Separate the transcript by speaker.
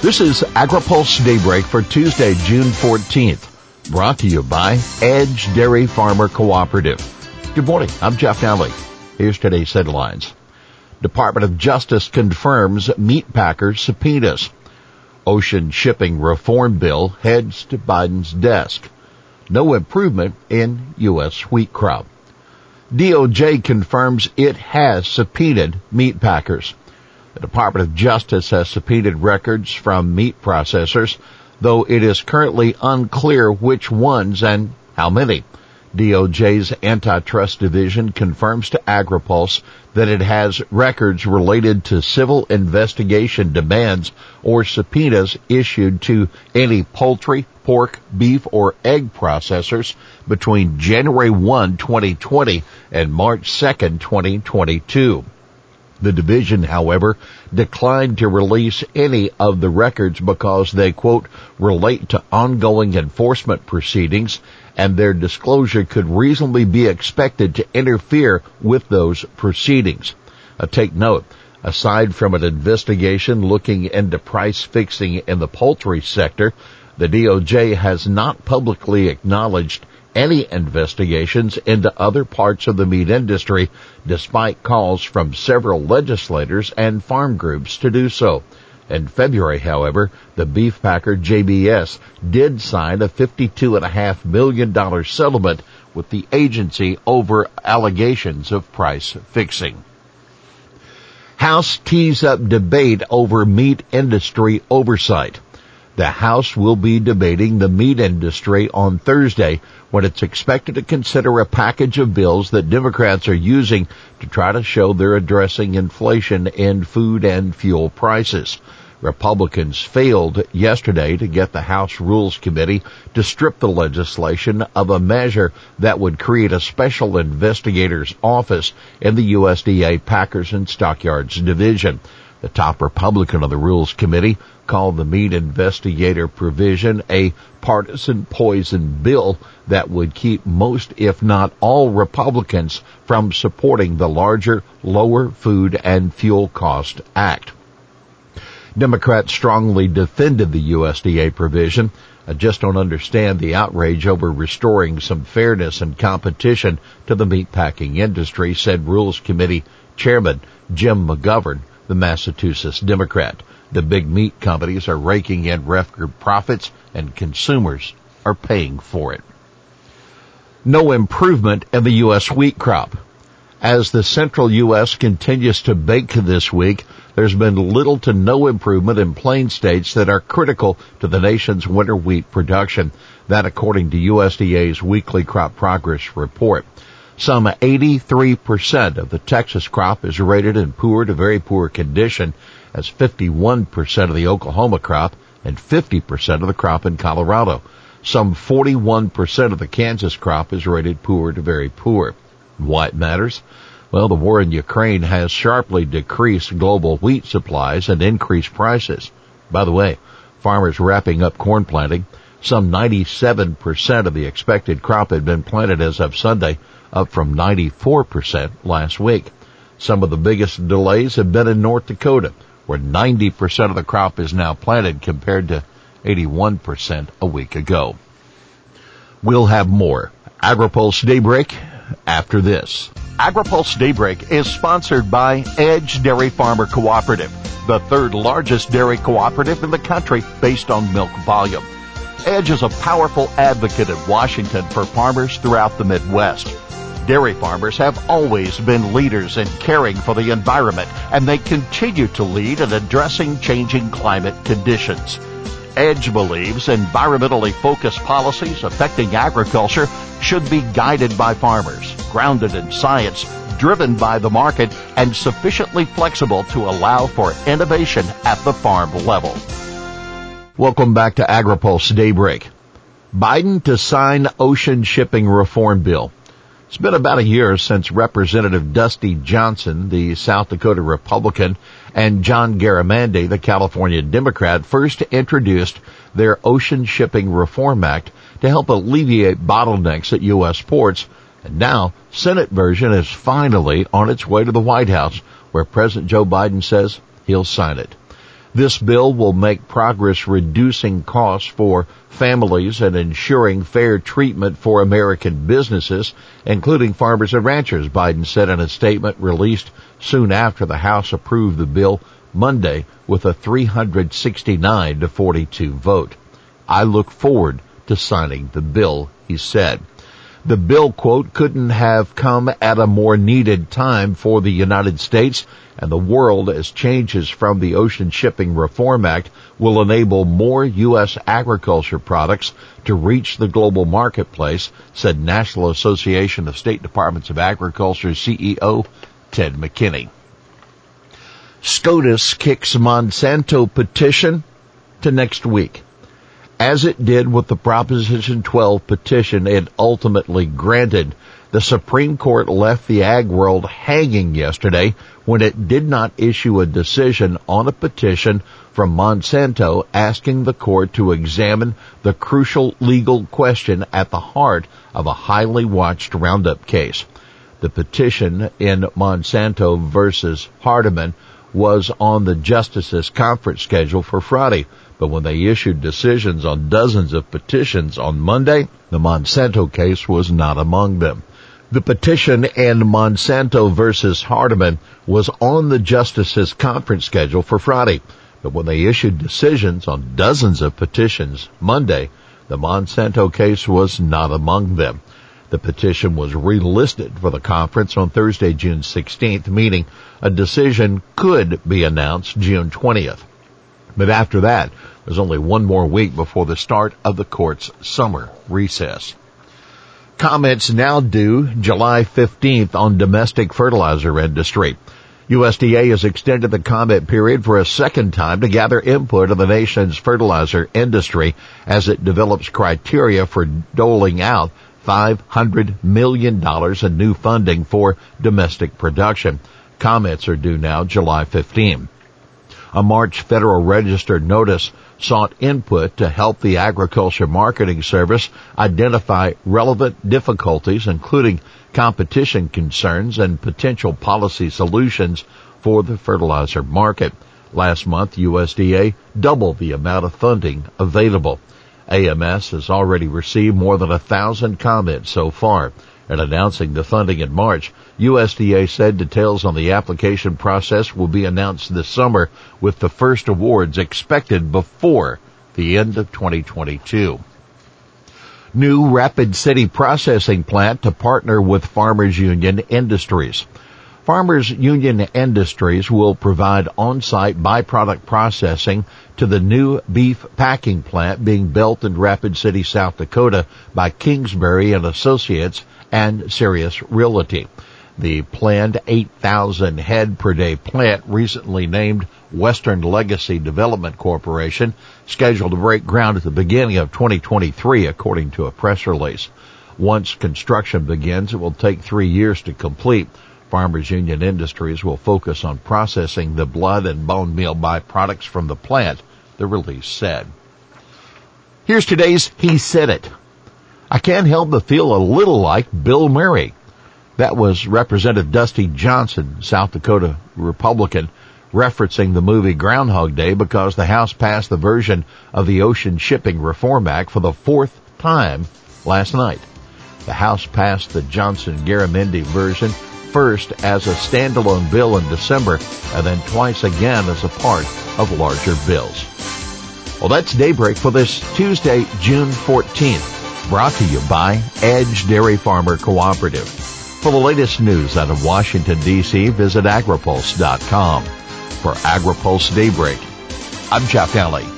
Speaker 1: This is AgriPulse Daybreak for Tuesday, June 14th. Brought to you by Edge Dairy Farmer Cooperative. Good morning. I'm Jeff Nalley. Here's today's headlines. Department of Justice confirms meat packers subpoenas. Ocean shipping reform bill heads to Biden's desk. No improvement in U.S. wheat crop. DOJ confirms it has subpoenaed meat packers. The Department of Justice has subpoenaed records from meat processors, though it is currently unclear which ones and how many. DOJ's antitrust division confirms to AgriPulse that it has records related to civil investigation demands or subpoenas issued to any poultry, pork, beef, or egg processors between January 1, 2020 and March 2, 2022. The division, however, declined to release any of the records because they, quote, relate to ongoing enforcement proceedings and their disclosure could reasonably be expected to interfere with those proceedings. Uh, take note, aside from an investigation looking into price fixing in the poultry sector, the DOJ has not publicly acknowledged any investigations into other parts of the meat industry, despite calls from several legislators and farm groups to do so. In February, however, the beef packer JBS did sign a $52.5 million settlement with the agency over allegations of price fixing. House tees up debate over meat industry oversight. The House will be debating the meat industry on Thursday when it's expected to consider a package of bills that Democrats are using to try to show they're addressing inflation in food and fuel prices. Republicans failed yesterday to get the House Rules Committee to strip the legislation of a measure that would create a special investigator's office in the USDA Packers and Stockyards Division. The top Republican of the Rules Committee called the meat investigator provision a partisan poison bill that would keep most, if not all, Republicans from supporting the larger Lower Food and Fuel Cost Act. Democrats strongly defended the USDA provision. I just don't understand the outrage over restoring some fairness and competition to the meatpacking industry, said Rules Committee Chairman Jim McGovern the Massachusetts Democrat. The big meat companies are raking in record profits and consumers are paying for it. No improvement in the U.S. wheat crop. As the central U.S. continues to bake this week, there's been little to no improvement in plain states that are critical to the nation's winter wheat production. That according to USDA's weekly crop progress report. Some 83% of the Texas crop is rated in poor to very poor condition, as 51% of the Oklahoma crop and 50% of the crop in Colorado. Some 41% of the Kansas crop is rated poor to very poor. Why it matters? Well, the war in Ukraine has sharply decreased global wheat supplies and increased prices. By the way, farmers wrapping up corn planting, some 97% of the expected crop had been planted as of Sunday, up from 94% last week. Some of the biggest delays have been in North Dakota, where 90% of the crop is now planted compared to 81% a week ago. We'll have more AgriPulse Daybreak after this. AgriPulse Daybreak is sponsored by Edge Dairy Farmer Cooperative, the third largest dairy cooperative in the country based on milk volume. Edge is a powerful advocate in Washington for farmers throughout the Midwest. Dairy farmers have always been leaders in caring for the environment, and they continue to lead in addressing changing climate conditions. Edge believes environmentally focused policies affecting agriculture should be guided by farmers, grounded in science, driven by the market, and sufficiently flexible to allow for innovation at the farm level. Welcome back to AgriPulse Daybreak. Biden to sign ocean shipping reform bill. It's been about a year since Representative Dusty Johnson, the South Dakota Republican, and John Garamendi, the California Democrat, first introduced their Ocean Shipping Reform Act to help alleviate bottlenecks at U.S. ports. And now, Senate version is finally on its way to the White House, where President Joe Biden says he'll sign it. This bill will make progress reducing costs for families and ensuring fair treatment for American businesses, including farmers and ranchers, Biden said in a statement released soon after the House approved the bill Monday with a 369 to 42 vote. I look forward to signing the bill, he said. The bill, quote, couldn't have come at a more needed time for the United States and the world as changes from the Ocean Shipping Reform Act will enable more U.S. agriculture products to reach the global marketplace, said National Association of State Departments of Agriculture CEO Ted McKinney. SCOTUS kicks Monsanto petition to next week. As it did with the Proposition 12 petition it ultimately granted, the Supreme Court left the ag world hanging yesterday when it did not issue a decision on a petition from Monsanto asking the court to examine the crucial legal question at the heart of a highly watched Roundup case. The petition in Monsanto versus Hardeman was on the justices conference schedule for Friday. But when they issued decisions on dozens of petitions on Monday, the Monsanto case was not among them. The petition in Monsanto versus Hardeman was on the justices conference schedule for Friday. But when they issued decisions on dozens of petitions Monday, the Monsanto case was not among them. The petition was relisted for the conference on Thursday, June 16th, meaning a decision could be announced June 20th. But after that, there's only one more week before the start of the court's summer recess. Comments now due July 15th on domestic fertilizer industry. USDA has extended the comment period for a second time to gather input of the nation's fertilizer industry as it develops criteria for doling out $500 million in new funding for domestic production. Comments are due now July 15. A March Federal Register notice sought input to help the Agriculture Marketing Service identify relevant difficulties, including competition concerns and potential policy solutions for the fertilizer market. Last month, USDA doubled the amount of funding available. AMS has already received more than a thousand comments so far. In announcing the funding in March, USDA said details on the application process will be announced this summer with the first awards expected before the end of 2022. New Rapid City processing plant to partner with Farmers Union Industries. Farmers Union Industries will provide on-site byproduct processing to the new beef packing plant being built in Rapid City, South Dakota by Kingsbury and Associates and Sirius Realty. The planned 8,000 head per day plant recently named Western Legacy Development Corporation scheduled to break ground at the beginning of 2023 according to a press release. Once construction begins, it will take three years to complete. Farmers Union Industries will focus on processing the blood and bone meal byproducts from the plant, the release said. Here's today's He Said It. I can't help but feel a little like Bill Murray. That was Representative Dusty Johnson, South Dakota Republican, referencing the movie Groundhog Day because the House passed the version of the Ocean Shipping Reform Act for the fourth time last night. The House passed the Johnson-Garamendi version first as a standalone bill in December and then twice again as a part of larger bills. Well, that's Daybreak for this Tuesday, June 14th. Brought to you by Edge Dairy Farmer Cooperative. For the latest news out of Washington, D.C., visit agripulse.com. For AgriPulse Daybreak, I'm Jeff Nalley.